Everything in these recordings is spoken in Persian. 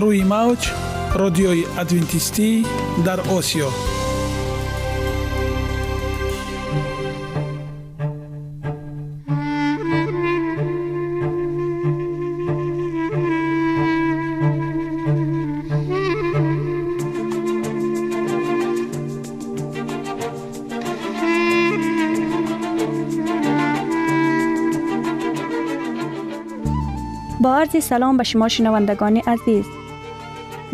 روی موج رادیوی ادوینتیستی در آسیا. با عرض سلام به شما شنوندگان عزیز.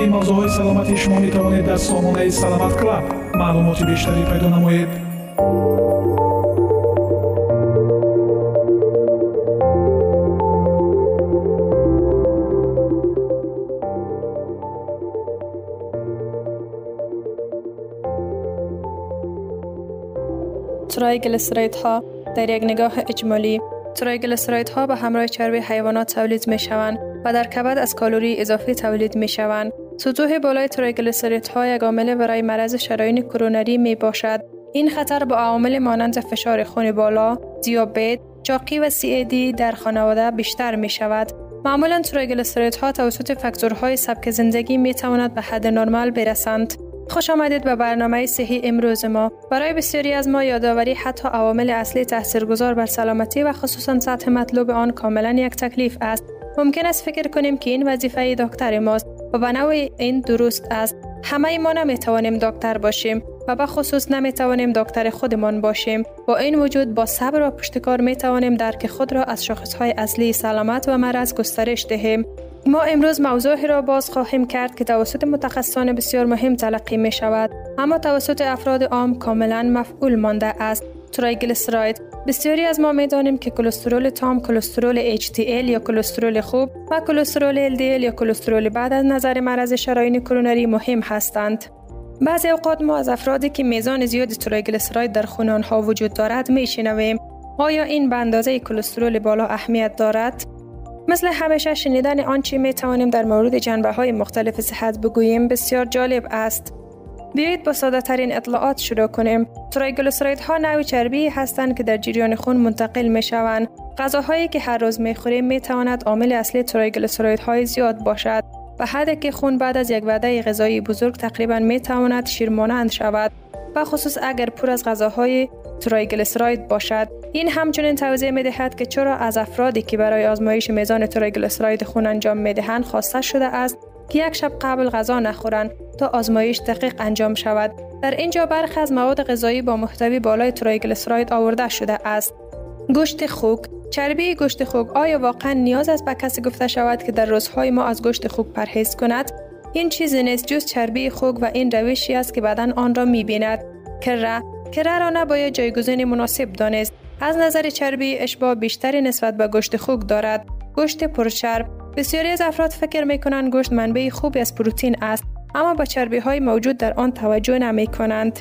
оиди мавзӯъҳои саломатии шумо метавонед дар сомонаи саломат клаб маълумоти бештарӣ пайдо намоед ترایگلیسیرید ها در یک نگاه اجمالی ترایگلیسیرید ها به همراه چربی حیوانات تولید می شوند و در کبد از کالری اضافی تولید می شوند. سطوح بالای ترایگلیسیرید ها یک عامل برای مرض شرايین کرونری می باشد. این خطر با عوامل مانند فشار خون بالا، دیابت، چاقی و سی در خانواده بیشتر می شود. معمولا ترایگلیسیرید ها توسط فاکتورهای سبک زندگی می تواند به حد نرمال برسند. خوش آمدید به برنامه صحی امروز ما برای بسیاری از ما یادآوری حتی عوامل اصلی تاثیرگذار بر سلامتی و خصوصا سطح مطلوب آن کاملا یک تکلیف است ممکن است فکر کنیم که این وظیفه دکتر ماست و به نوع این درست است. همه ما نمی توانیم دکتر باشیم و به خصوص نمی توانیم دکتر خودمان باشیم با این وجود با صبر و پشتکار می توانیم درک خود را از شاخص های اصلی سلامت و مرض گسترش دهیم. ما امروز موضوعی را باز خواهیم کرد که توسط متخصصان بسیار مهم تلقی می شود اما توسط افراد عام کاملا مفعول مانده است. ترایگلیسراید بسیاری از ما می دانیم که کلسترول تام کلسترول HDL یا کلسترول خوب و کلسترول LDL یا کلسترول بعد از نظر مرض شرايین کرونری مهم هستند. بعضی اوقات ما از افرادی که میزان زیادی ترایگلیسراید در خون آنها وجود دارد می شنویم آیا این به اندازه کلسترول بالا اهمیت دارد؟ مثل همیشه شنیدن آنچه می توانیم در مورد جنبه های مختلف صحت بگوییم بسیار جالب است. بیایید با ساده ترین اطلاعات شروع کنیم. تریگلیسیرید ها نوع چربی هستند که در جریان خون منتقل می شوند. غذاهایی که هر روز می خوریم می تواند عامل اصلی تریگلیسیرید های زیاد باشد. و حد که خون بعد از یک وعده غذایی بزرگ تقریبا می تواند شیرمانند شود و خصوص اگر پر از غذاهای تریگلیسیرید باشد این همچنین توضیح می دهد که چرا از افرادی که برای آزمایش میزان تریگلیسیرید خون انجام می دهند خواسته شده است که یک شب قبل غذا نخورند تا آزمایش دقیق انجام شود. در اینجا برخی از مواد غذایی با محتوی بالای تریگلیسیرید آورده شده است. گوشت خوک چربی گوشت خوک آیا واقعا نیاز است به کسی گفته شود که در روزهای ما از گوشت خوک پرهیز کند؟ این چیزی نیست جز چربی خوک و این روشی است که بدن آن را می بیند کره کره را نباید جایگزین مناسب دانست. از نظر چربی اشباه بیشتری نسبت به گوشت خوک دارد. گوشت پرچرب بسیاری از افراد فکر می کنند گوشت منبع خوبی از پروتین است اما با چربی های موجود در آن توجه نمی کنند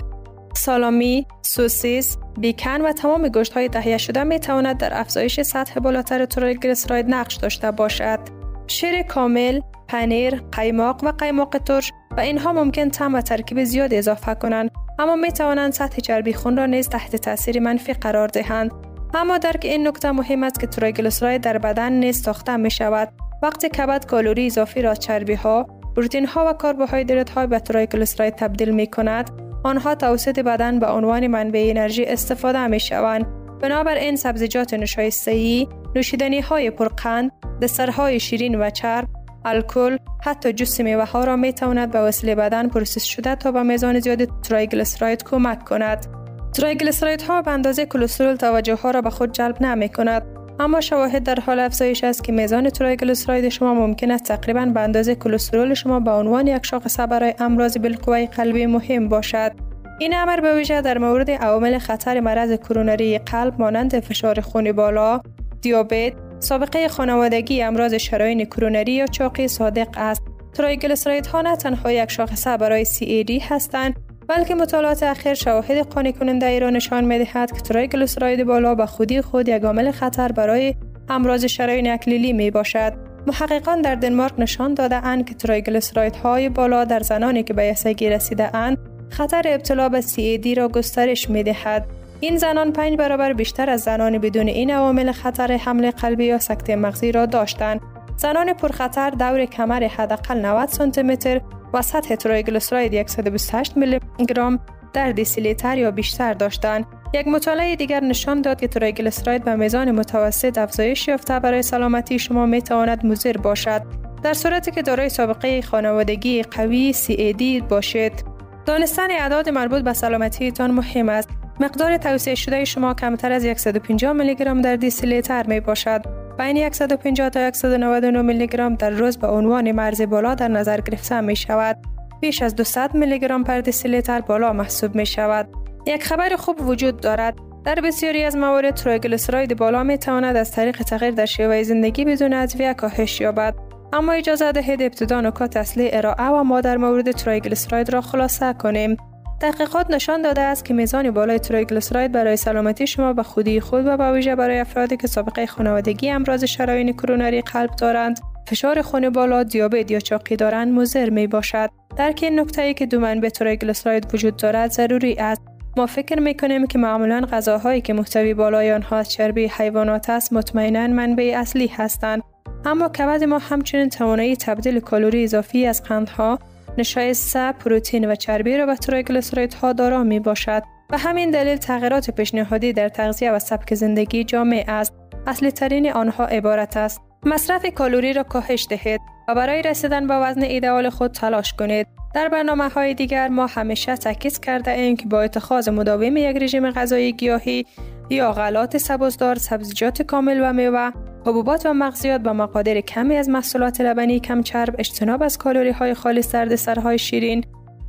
سالامی، سوسیس، بیکن و تمام گوشت های تهیه شده می تواند در افزایش سطح بالاتر تریگلیسیرید نقش داشته باشد. شیر کامل، پنیر، قیماق و قیماق ترش و اینها ممکن تم و ترکیب زیاد اضافه کنند اما می توانند سطح چربی خون را نیز تحت تاثیر منفی قرار دهند. اما درک این نکته مهم است که تریگلیسیرید در بدن نیز ساخته می شود. وقتی کبد کالری اضافی را چربی ها، پروتین ها و کربوهیدرات های به تریگلیسیرید تبدیل می کند آنها توسط بدن به عنوان منبع انرژی استفاده می شوند. بنابراین سبزیجات نشاسته‌ای، نوشیدنی های پرقند، دسرهای شیرین و چرب، الکل، حتی جوس میوه ها را می تواند به وسیله بدن process شده تا به میزان زیاد تریگلیسیرید کمک کند. تریگلیسیرید ها به اندازه کلسترول توجه ها را به خود جلب نمی کند اما شواهد در حال افزایش است که میزان تریگلیسیرید شما ممکن است تقریبا به اندازه کلسترول شما به عنوان یک شاخصه برای امراض بالقوه قلبی مهم باشد این امر به ویژه در مورد عوامل خطر مرض کرونری قلب مانند فشار خون بالا، دیابت، سابقه خانوادگی امراض شرايین کرونری یا چاقی صادق است. تریگلیسیرید ها نه تنها یک شاخصه برای CAD هستند بلکه مطالعات اخیر شواهد قانع کننده ای را نشان می دهد که تریگلیسیرید بالا به خودی خود یک عامل خطر برای امراض شرايین اکلیلی می باشد. محققان در دنمارک نشان داده اند که تریگلیسیرید های بالا در زنانی که به یسگی رسیده اند خطر ابتلا به CAD را گسترش می دهد. این زنان پنج برابر بیشتر از زنان بدون این عوامل خطر حمله قلبی یا سکته مغزی را داشتند. زنان پرخطر دور کمر حداقل 90 سانتی متر و سطح تریگلیسیرید 128 میلی گرم در دیسیلیتر یا بیشتر داشتند. یک مطالعه دیگر نشان داد که تریگلیسیرید به میزان متوسط افزایش یافته برای سلامتی شما می تواند مضر باشد در صورتی که دارای سابقه خانوادگی قوی CAD باشید. دانستن اعداد مربوط به سلامتیتان مهم است. مقدار توصیه شده شما کمتر از 150 میلی گرم در دیسیلیتر می باشد. بین 150 تا 199 میلی گرم در روز به عنوان مرز بالا در نظر گرفته می شود. بیش از 200 میلی گرم پر دسیلیتر بالا محسوب می شود. یک خبر خوب وجود دارد. در بسیاری از موارد تریگلیسیرید بالا می تواند از طریق تغییر در شیوه زندگی بدون ادویه کاهش یابد. اما اجازه دهید ابتدا نکات اصلی ارائه و ما در مورد تریگلیسیرید را خلاصه کنیم. تحقیقات نشان داده است که میزان بالای تریگلیسیرید برای سلامتی شما به خودی خود و به ویژه برای افرادی که سابقه خانوادگی امراض شرايین کرونری قلب دارند فشار خون بالا دیابت یا چاقی دارند مضر می باشد. درک این نکته ای که دو منبع تریگلیسیرید وجود دارد ضروری است. ما فکر می کنیم که معمولا غذاهایی که محتوی بالای آنها چربی حیوانات است مطمئنا منبع اصلی هستند. اما کبد ما همچنین توانایی تبدیل کالری اضافی از قندها نشایسته پروتین و چربی را به تریگلیسیرید ها دارا می باشد. و همین دلیل تغییرات پیشنهادی در تغذیه و سبک زندگی جامع است. اصلی ترین آنها عبارت است. مصرف کالری را کاهش دهید و برای رسیدن به وزن ایدئال خود تلاش کنید. در برنامه های دیگر ما همیشه تاکید کرده ایم که با اتخاذ مداوم یک رژیم غذایی گیاهی یا غلات سبوس‌دار سبزیجات کامل و میوه حبوبات و مغزیات با مقادیر کمی از محصولات لبنی کم چرب اجتناب از کالری های خالص در دسرهای شیرین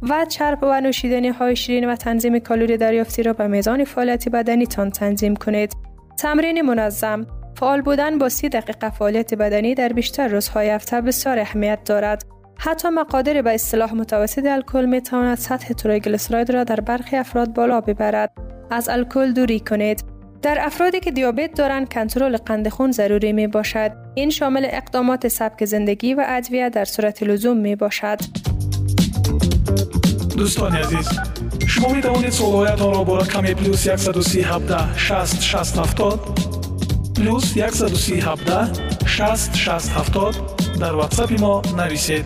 و چرب و نوشیدنی های شیرین و تنظیم کالری دریافتی را به میزان فعالیت بدنی تان تنظیم کنید. تمرین منظم فعال بودن با سی دقیقه فعالیت بدنی در بیشتر روزهای هفته بسیار اهمیت دارد. حتی مقادیر به اصطلاح متوسط الکل می تواند سطح تریگلیسیرید را در برخی افراد بالا ببرد. از الکل دوری کنید. در افرادی که دیابت دارند کنترل قند خون ضروری می باشد. این شامل اقدامات سبک زندگی و ادویه در صورت لزوم می باشد. دوستان عزیز شما می توانید سوالات را با رقم پلوس 137 60 60 70 پلوس 137 60 60 70 در واتساپ ما نویسید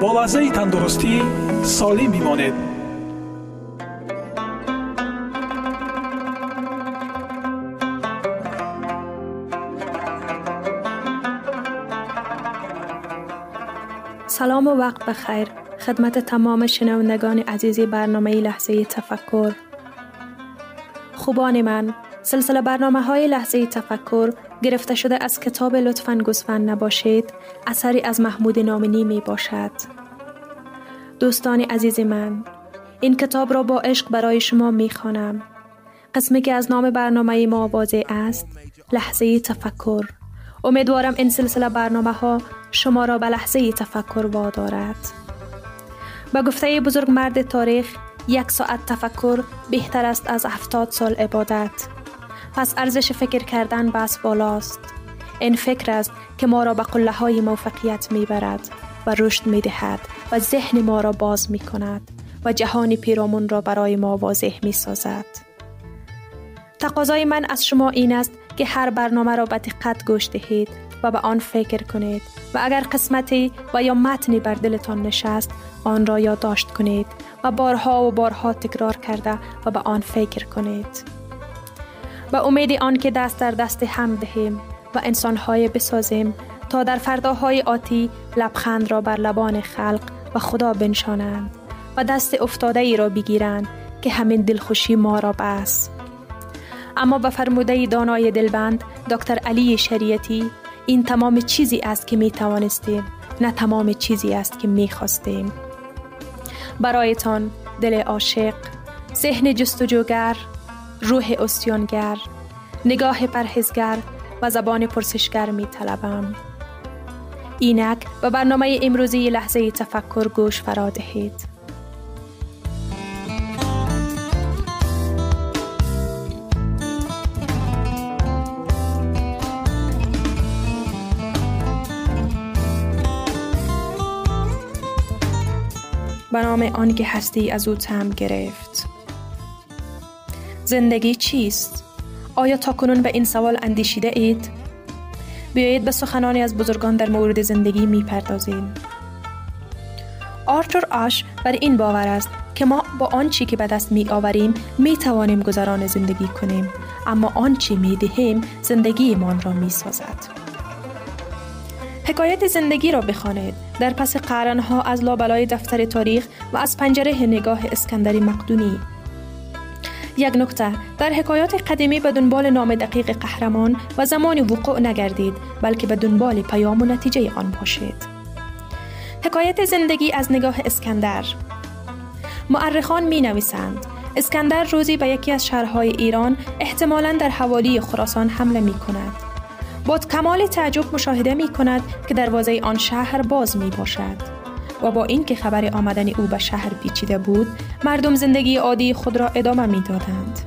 با لحظه تندرستی سالم میمانید سلام و وقت بخیر. خدمت تمام شنوندگان عزیز برنامه لحظه تفکر. خوبان من سلسله برنامه های لحظه تفکر گرفته شده از کتاب لطفا گزفن نباشید. اثری از محمود نامنی می باشد دوستان عزیز من این کتاب را با عشق برای شما می خوانم قسمی که از نام برنامه ما واضح است لحظه تفکر امیدوارم این سلسله برنامه ها شما را به لحظه تفکر وادارد. به گفته بزرگ مرد تاریخ یک ساعت تفکر بهتر است از هفتاد سال عبادت. پس ارزش فکر کردن بس بالاست. این فکر است که ما را به قله های موفقیت می برد و رشد می دهد و ذهن ما را باز می کند و جهان پیرامون را برای ما واضح می سازد. تقاضای من از شما این است که هر برنامه را به دقت گوش دهید و به آن فکر کنید و اگر قسمتی و یا متنی بر دلتان نشست آن را یادداشت کنید و بارها و بارها تکرار کرده و به آن فکر کنید به امید آن که دست در دست هم دهیم و انسانهای بسازیم تا در فرداهای آتی لبخند را بر لبان خلق و خدا بنشانند و دست افتاده ای را بگیرند که همین دلخوشی ما را بس اما به فرموده دانای دلبند دکتر علی شریعتی این تمام چیزی است که می توانستیم نه تمام چیزی است که می خواستیم برایتان دل عاشق ذهن جستجوگر روح استیانگر نگاه پرهزگر و زبان پرسشگر می طلبم. اینک به برنامه امروزی لحظه تفکر گوش فرا دهید. به نام آن که هستی از او تم گرفت زندگی چیست؟ آیا تا کنون به این سوال اندیشیده اید؟ بیایید به سخنانی از بزرگان در مورد زندگی می پردازیم. آرتور آش بر این باور است که ما با آنچی که به دست می آوریم می توانیم گذران زندگی کنیم اما آنچه می دهیم زندگیمان را می سازد. حکایت زندگی را بخوانید در پس قرنها از لابلای دفتر تاریخ و از پنجره نگاه اسکندری مقدونی یک نکته در حکایات قدیمی به دنبال نام دقیق قهرمان و زمان وقوع نگردید بلکه به دنبال پیام و نتیجه آن باشید. حکایت زندگی از نگاه اسکندر. معرخان می نویسند اسکندر روزی به یکی از شهرهای ایران احتمالا در حوالی خراسان حمله می کند با کمال تعجب مشاهده می کند که دروازه آن شهر باز می باشد و با اینکه خبر آمدن او به شهر پیچیده بود مردم زندگی عادی خود را ادامه می دادند.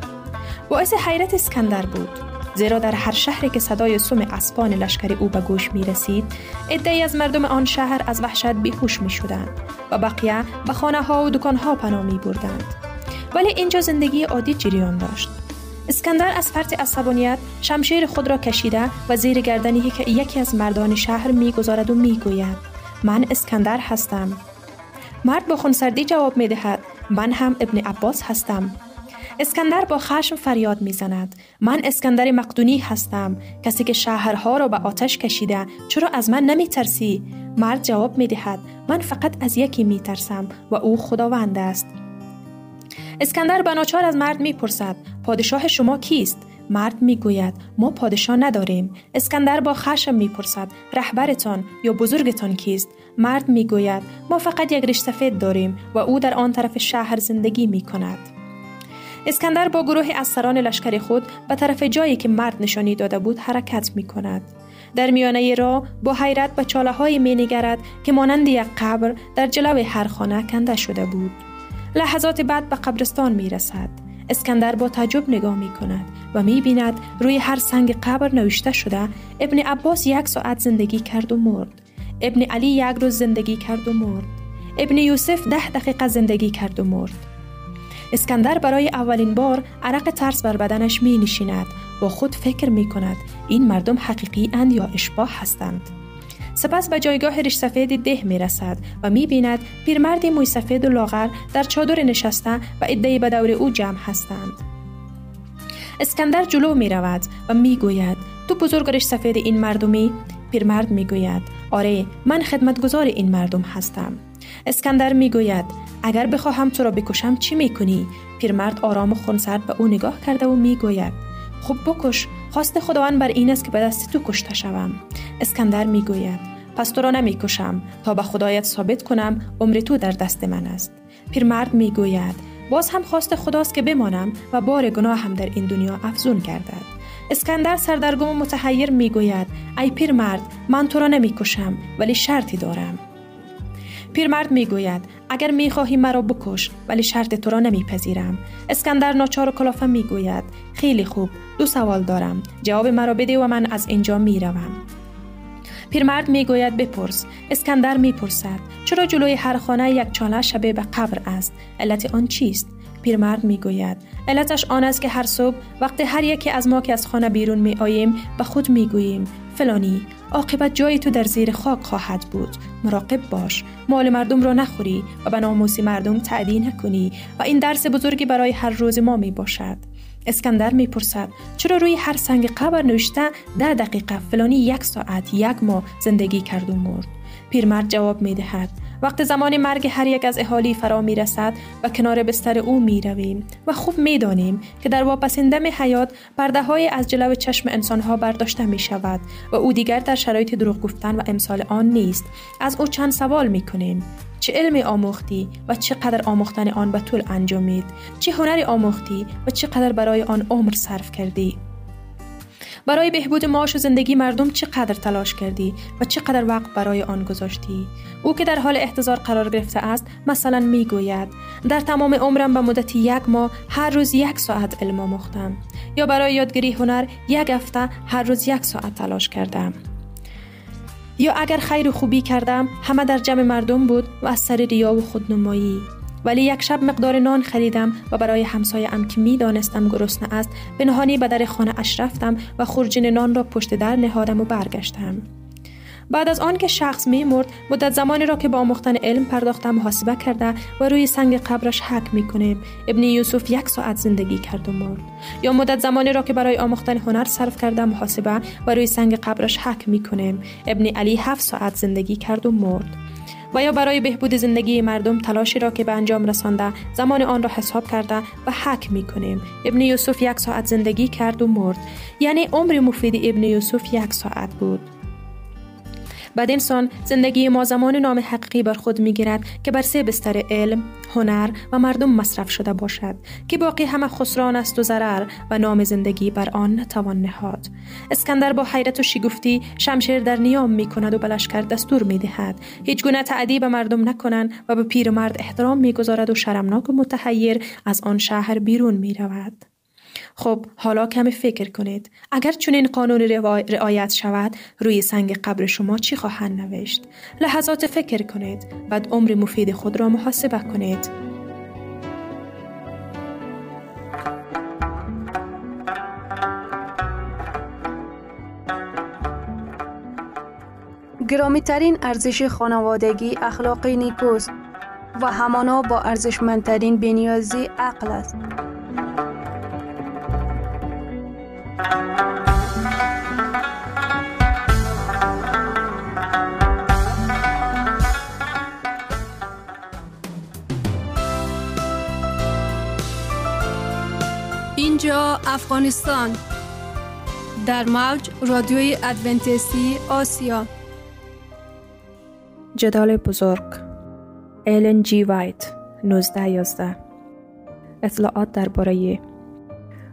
باعث حیرت اسکندر بود. زیرا در هر شهری که صدای سم اسبان لشکر او به گوش می رسید ادهی از مردم آن شهر از وحشت بیهوش می شدند و بقیه به خانه ها و دکان ها پناه می بردند ولی اینجا زندگی عادی جریان داشت. اسکندر از فرط عصبانیت شمشیر خود را کشیده و زیر گردنی که یکی از مردان شهر می‌گذارد و می‌گوید من اسکندر هستم. مرد با خونسردی جواب می دهد من هم ابن عباس هستم. اسکندر با خشم فریاد می‌زند من اسکندر مقدونی هستم. کسی که شهرها را به آتش کشیده چرا از من نمی ترسی؟ مرد جواب می دهد من فقط از یکی می ترسم و او خداوند است. اسکندر بناچار از مرد می‌پرسد پادشاه شما کیست؟ مرد می‌گوید ما پادشاه نداریم اسکندر با خشم می‌پرسد رهبرتان یا بزرگتان کیست مرد می‌گوید ما فقط یک ریش سفید داریم و او در آن طرف شهر زندگی می کند. اسکندر با گروه از سران لشکر خود به طرف جایی که مرد نشانی داده بود حرکت می کند. در میانه را با حیرت به چاله های می نگرد که مانند یک قبر در جلو هر خانه کنده شده بود. لحظات بعد به قبرستان می رسد. اسکندر با تعجب نگاه می کند و می بیند روی هر سنگ قبر نوشته شده ابن عباس یک ساعت زندگی کرد و مرد. ابن علی یک روز زندگی کرد و مرد. ابن یوسف ده دقیقه زندگی کرد و مرد. اسکندر برای اولین بار عرق ترس بر بدنش می نشیند و خود فکر می کند این مردم حقیقی اند یا اشباه هستند. سپس به جایگاه ریش سفید ده می رسد و می بیند پیرمردی موی سفید و لاغر در چادر نشسته و ادهی به دور او جمع هستند. اسکندر جلو می رود و می گوید تو بزرگ ریش سفید این مردمی؟ پیرمرد می گوید آره من خدمتگزار این مردم هستم. اسکندر می گوید اگر بخواهم تو را بکشم چی می کنی؟ پیرمرد آرام و خونسرد به او نگاه کرده و می گوید خب بکش خواست خداوند بر این است که به دست تو کشته شوم. اسکندر می گوید پس تو را نمی کشم تا به خدایت ثابت کنم عمر تو در دست من است. پیرمرد می گوید باز هم خواست خداست که بمانم و بار گناه هم در این دنیا افزون گردد. اسکندر سردرگم و متحیر می گوید ای پیرمرد من تو را نمی کشم ولی شرطی دارم. پیرمرد می گوید اگر می خواهی مرا بکش ولی شرط تو را نمیپذیرم. اسکندر ناچار و کلافه می گوید خیلی خوب دو سوال دارم جواب مرا بده و من از اینجا می روم پیرمرد می گوید بپرس. اسکندر می پرسد چرا جلوی هر خانه یک چاله شبه به قبر است؟ علت آن چیست؟ پیرمرد می گوید علتش آن است که هر صبح وقتی هر یکی از ما که از خانه بیرون می آییم به خود می گوییم فلانی عاقبت جای تو در زیر خاک خواهد بود مراقب باش. مال مردم را نخوری و به ناموسی مردم تعدی نکنی و این درس بزرگی برای هر روز ما می باشد. اسکندر می‌پرسد چرا روی هر سنگ قبر نوشته ده دقیقه فلانی یک ساعت یک ماه زندگی کرد و مرد؟ پیرمرد جواب می‌دهد وقت زمان مرگ هر یک از اهالی فرا می رسد و کنار بستر او می رویم و خوب می دانیم که در واپسین حیات پرده های از جلو چشم انسان ها برداشته می شود و او دیگر در شرایط دروغ گفتن و امثال آن نیست. از او چند سوال می کنیم چه علمی آموختی و چقدر آموختن آن به طول انجامید؟ چه هنری آموختی و چقدر برای آن عمر صرف کردی؟ برای بهبود معاش و زندگی مردم چقدر تلاش کردی و چقدر وقت برای آن گذاشتی؟ او که در حال احتضار قرار گرفته است مثلا می‌گوید در تمام عمرم به مدت یک ماه هر روز یک ساعت علم آموختم یا برای یادگیری هنر یک هفته هر روز یک ساعت تلاش کردم. یا اگر خیر و خوبی کردم همه در جمع مردم بود و از سر ریا و خودنمایی. ولی یک شب مقدار نان خریدم و برای همسایه ام که می دانستم گرسنه است به نهانی به در خانه اش رفتم و خورجین نان را پشت در نهادم و برگشتم. بعد از آن که شخص می مرد مدت زمانی را که با آموختن علم پرداختم محاسبه کرده و روی سنگ قبرش حک می کنیم ابن یوسف یک ساعت زندگی کرد و مرد. یا مدت زمانی را که برای آموختن هنر صرف کرده محاسبه و روی سنگ قبرش حک می کنیم ابن علی هفت ساعت زندگی کرد و مرد. و یا برای بهبود زندگی مردم تلاشی را که به انجام رسانده زمان آن را حساب کرده و حک می کنیم ابن یوسف یک ساعت زندگی کرد و مرد. یعنی عمر مفید ابن یوسف یک ساعت بود. بعد انسان زندگی ما زمان نام حقیقی بر خود می گیرد که بر سه بستر علم، هنر و مردم مصرف شده باشد که باقی همه خسران است و ضرر و نام زندگی بر آن نتوان نهاد اسکندر با حیرت و شگفتی شمشیر در نیام می کند و بلشکر دستور می دهد هیچ گونه تعدی به مردم نکنند و به پیر مرد احترام می گذارد و شرمناک و متحیر از آن شهر بیرون می رود. خب حالا کمی فکر کنید. اگر چنین قانون رعایت شود روی سنگ قبر شما چی خواهند نوشت؟ لحظات فکر کنید بعد عمر مفید خود را محاسبه کنید. گرامی ترین ارزش خانوادگی اخلاقی نیکوست و همانا با ارزشمندترین بنیازی عقل است. اینجا افغانستان. در موج رادیوی ادونتیستی آسیا. جدال بزرگ. ایلن جی وایت 1911 اطلاعات درباره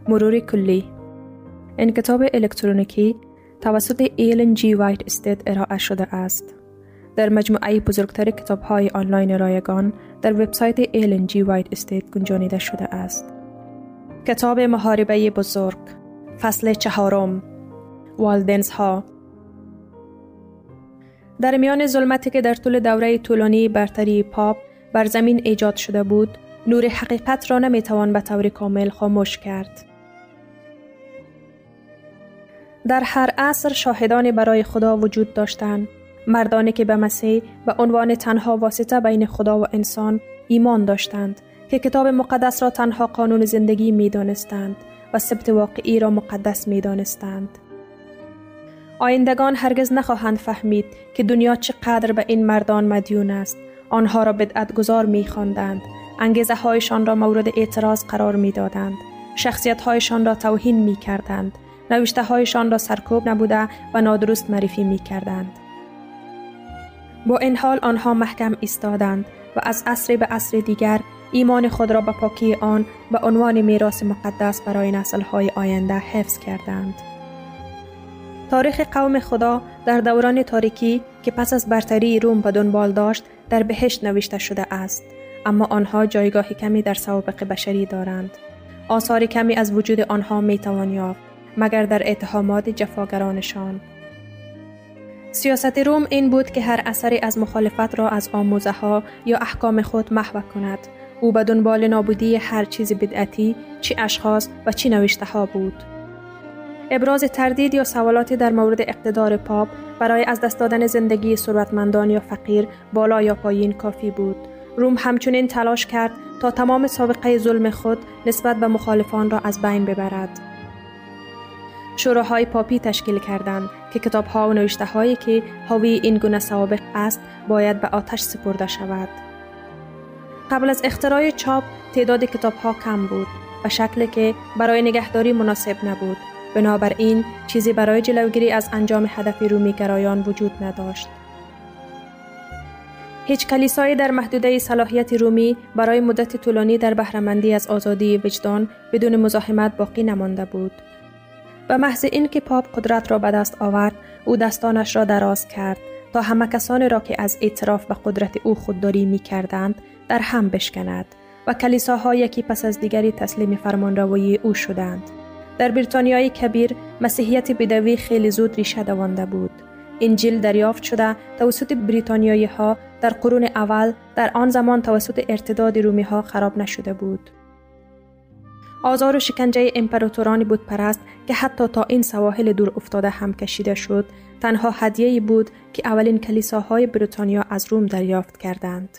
مرور کلی. این کتاب الکترونیکی توسط Ellen G. White Estate ارائه شده است. در مجموعه بزرگتر کتاب های آنلاین رایگان در وبسایت ایلن جی وایت استید گنجانیده شده است. کتاب محاربه بزرگ فصل چهارم والدنس ها در میان ظلمتی که در طول دوره طولانی برتری پاپ بر زمین ایجاد شده بود نور حقیقت را نمی‌توان به طور کامل خاموش کرد در هر عصر شاهدانی برای خدا وجود داشتند مردانی که به مسیح به عنوان تنها واسطه بین خدا و انسان ایمان داشتند که کتاب مقدس را تنها قانون زندگی می دانستند و سبت واقعی را مقدس می دانستند. آیندگان هرگز نخواهند فهمید که دنیا چقدر به این مردان مدیون است. آنها را بدعت گذار می خواندند. انگیزه هایشان را مورد اعتراض قرار می دادند. شخصیت هایشان را توهین می کردند. نوشته هایشان را سرکوب نبوده و نادرست معرفی می کردند. با این حال آنها محکم ایستادند و از عصر به عصر دیگر ایمان خود را به پاکی آن به عنوان میراث مقدس برای نسلهای آینده حفظ کردند. تاریخ قوم خدا در دوران تاریکی که پس از برتری روم به دنبال داشت در بهشت نوشته شده است اما آنها جایگاه کمی در سوابق بشری دارند آثار کمی از وجود آنها می توان یافت مگر در اتهامات جفاگرانشان. سیاست روم این بود که هر اثری از مخالفت را از آموزه ها یا احکام خود محو کند. او به دنبال نابودی هر چیز بدعتی چی اشخاص و چی نوشته ها بود. ابراز تردید یا سوالاتی در مورد اقتدار پاپ برای از دست دادن زندگی ثروتمندان یا فقیر بالا یا پایین کافی بود. روم همچنین تلاش کرد تا تمام سابقه ظلم خود نسبت به مخالفان را از بین ببرد. شوراهای پاپی تشکیل کردند که کتاب ها و نوشته هایی که حاوی این گونه سوابق است باید به آتش سپرده شود. قبل از اختراع چاپ تعداد کتاب ها کم بود و شکلی که برای نگهداری مناسب نبود. بنابراین چیزی برای جلوگیری از انجام هدف رومیگرایان وجود نداشت. هیچ کلیسایی در محدوده صلاحیت رومی برای مدت طولانی در بهرهمندی از آزادی وجدان بدون مزاحمت باقی نمانده بود. و محض اینکه پاپ قدرت را به دست آورد او دستانش را دراز کرد تا همه کسانی را که از اعتراف به قدرت او خودداری می کردند در هم بشکند و کلیساها یکی پس از دیگری تسلیم فرمانروایی او شدند. در بریتانیای کبیر مسیحیت بدوی خیلی زود ریشه دوانده بود. انجیل دریافت شده توسط بریتانیایی ها در قرون اول در آن زمان توسط ارتداد رومی ها خراب نشده بود. آزار و شکنجه امپراتوران بود پرست که حتی تا این سواحل دور افتاده هم کشیده شد تنها هدیه‌ای بود که اولین کلیساهای بریتانیا از روم دریافت کردند.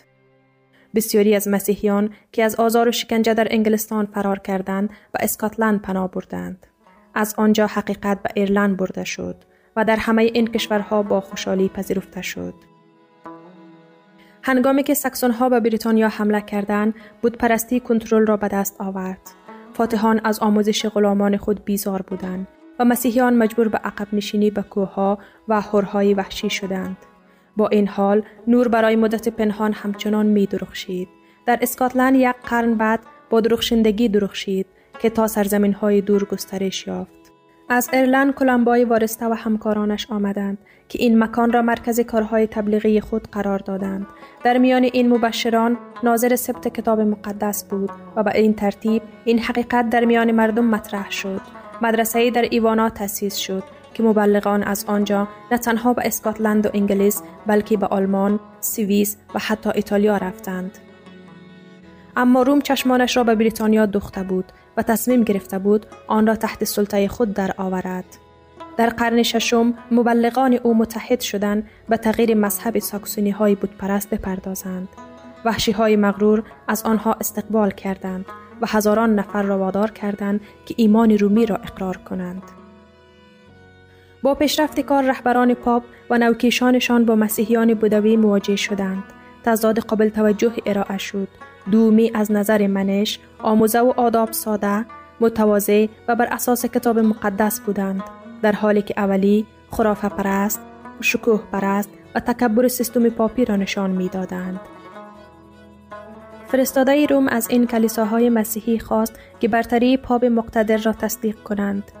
بسیاری از مسیحیان که از آزار و شکنجه در انگلستان فرار کردند و اسکاتلند پناه بردند. از آنجا حقیقت به ایرلند برده شد و در همه این کشورها با خوشحالی پذیرفته شد. هنگامی که سکسون ها به بریتانیا حمله کردند، بود پرستی کنترل را به دست آورد. فاتحان از آموزش غلامان خود بیزار بودند و مسیحیان مجبور به عقب نشینی به کوهها و هرهای وحشی شدند. با این حال نور برای مدت پنهان همچنان می درخشید. در اسکاتلند یک قرن بعد با درخشندگی درخشید که تا سرزمین های دور گسترش یافت. از ایرلند کلمبای وارسته و همکارانش آمدند که این مکان را مرکز کارهای تبلیغی خود قرار دادند. در میان این مبشران ناظر سبت کتاب مقدس بود و به این ترتیب این حقیقت در میان مردم مطرح شد. مدرسه در ایوانا تأسیس شد که مبلغان از آنجا نه تنها به اسکاتلند و انگلیس بلکه به آلمان، سوئیس و حتی ایتالیا رفتند. اما روم چشمانش را به بریتانیا دوخته بود و تصمیم گرفته بود آن را تحت سلطه خود در آورد. در قرن ششم مبلغان او متحد شدند به تغییر مذهب ساکسونی های پرست بپردازند. وحشی های مغرور از آنها استقبال کردند و هزاران نفر را وادار کردند که ایمان رومی را اقرار کنند. با پیشرفت کار رهبران پاپ و نوکیشانشان با مسیحیان بودوی مواجه شدند. تضاد قابل توجه ارائه شد دومی از نظر منش آموزه و آداب ساده متواضع و بر اساس کتاب مقدس بودند در حالی که اولی خرافه پرست شکوه پرست و تکبر سیستم پاپی را نشان می‌دادند. فرستاده روم از این کلیساهای مسیحی خواست که برتری پاپ مقتدر را تصدیق کنند.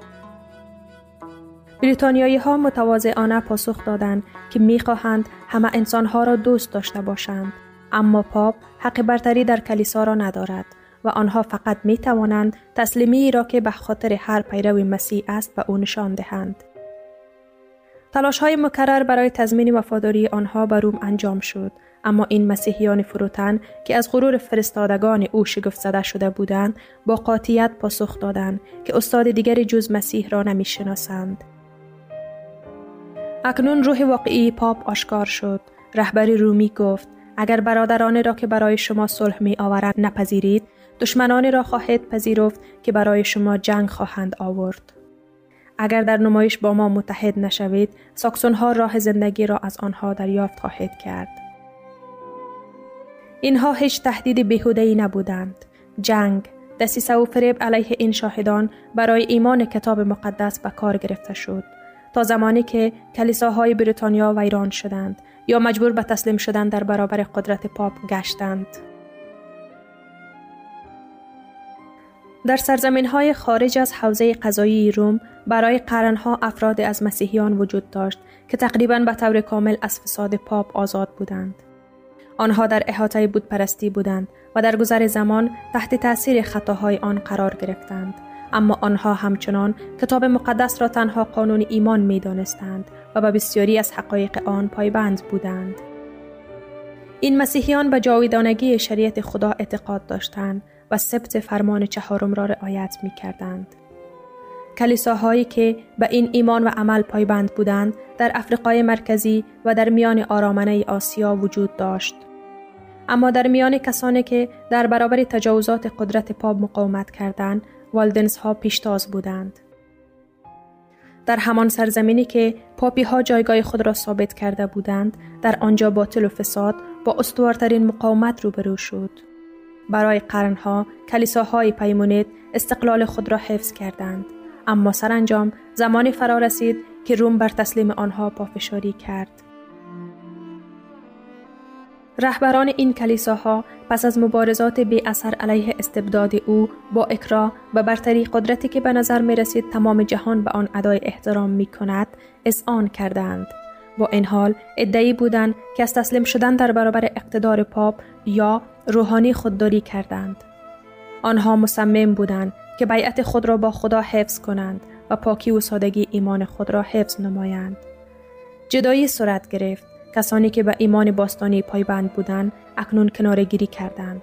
بریتانیایی ها متواضعانه پاسخ دادند که می‌خواهند همه انسانها را دوست داشته باشند اما پاپ حق برتری در کلیسا را ندارد و آنها فقط می توانند تسلیمی را که به خاطر هر پیرو مسیح است به او نشان دهند. تلاش های مکرر برای تضمین وفاداری آنها به روم انجام شد اما این مسیحیان فروتن که از غرور فرستادگان او شگفت زده شده بودند با قاطیت پاسخ دادند که استاد دیگری جز مسیح را نمی شناسند. اکنون روح واقعی پاپ آشکار شد. رهبری رومی گفت اگر برادران را که برای شما صلح می آورند نپذیرید دشمنان را خواهید پذیرفت که برای شما جنگ خواهند آورد. اگر در نمایش با ما متحد نشوید ساکسون ها راه زندگی را از آنها دریافت خواهید کرد. اینها هیچ تهدید بهوده‌ای نبودند. جنگ، دسیسه و فریب علیه این شاهدان برای ایمان کتاب مقدس به کار گرفته شد. تا زمانی که کلیساهای بریتانیا ویران شدند یا مجبور به تسلیم شدن در برابر قدرت پاپ گشتند. در سرزمین های خارج از حوزه قضایی روم برای قرنها افراد از مسیحیان وجود داشت که تقریبا به طور کامل از فساد پاپ آزاد بودند. آنها در احاطه پرستی بودند و در گذر زمان تحت تأثیر خطاهای آن قرار گرفتند. اما آنها همچنان کتاب مقدس را تنها قانون ایمان می دانستند و به بسیاری از حقایق آن پایبند بودند. این مسیحیان به جاویدانگی شریعت خدا اعتقاد داشتند و سبت فرمان چهارم را رعایت می کردند. کلیساهایی که به این ایمان و عمل پایبند بودند در افریقای مرکزی و در میان آرامنه آسیا وجود داشت. اما در میان کسانی که در برابر تجاوزات قدرت پاپ مقاومت کردند، والدنس ها پیشتاز بودند. در همان سرزمینی که پاپی ها جایگاه خود را ثابت کرده بودند، در آنجا باطل و فساد با استوارترین مقاومت روبرو شد. برای قرنها کلیساهای پیمونید استقلال خود را حفظ کردند اما سرانجام زمانی فرا رسید که روم بر تسلیم آنها پافشاری کرد رهبران این کلیساها پس از مبارزات بی اثر علیه استبداد او با اکرا و برتری قدرتی که به نظر می رسید تمام جهان به آن ادای احترام می کند آن کردند. با این حال ادعی بودند که از تسلیم شدن در برابر اقتدار پاپ یا روحانی خودداری کردند. آنها مصمم بودند که بیعت خود را با خدا حفظ کنند و پاکی و سادگی ایمان خود را حفظ نمایند. جدایی صورت گرفت. کسانی که به ایمان باستانی پایبند بودند اکنون کنارگیری کردند.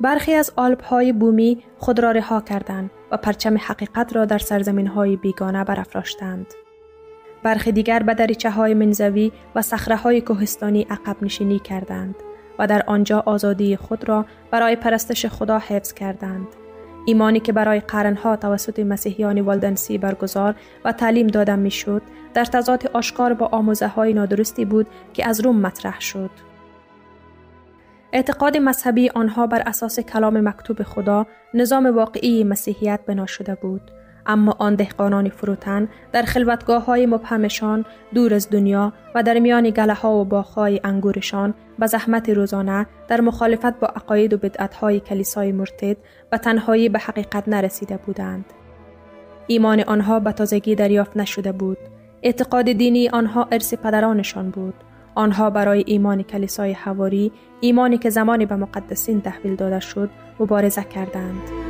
برخی از آلپ های بومی خود را رها کردند و پرچم حقیقت را در سرزمین های بیگانه برافراشتند. برخی دیگر به دریچه های منزوی و صخره های کوهستانی عقب نشینی کردند و در آنجا آزادی خود را برای پرستش خدا حفظ کردند. ایمانی که برای قرنها توسط مسیحیان والدنسی برگزار و تعلیم داده می‌شد در تضاد آشکار با آموزه های نادرستی بود که از روم مطرح شد. اعتقاد مذهبی آنها بر اساس کلام مکتوب خدا نظام واقعی مسیحیت بنا شده بود اما آن دهقانان فروتن در خلوتگاه های مبهمشان دور از دنیا و در میان گله ها و باخهای انگورشان به زحمت روزانه در مخالفت با عقاید و بدعت های کلیسای مرتد و تنهایی به حقیقت نرسیده بودند. ایمان آنها به تازگی دریافت نشده بود. اعتقاد دینی آنها ارث پدرانشان بود. آنها برای ایمان کلیسای حواری، ایمانی که زمانی به مقدسین تحویل داده شد، مبارزه کردند.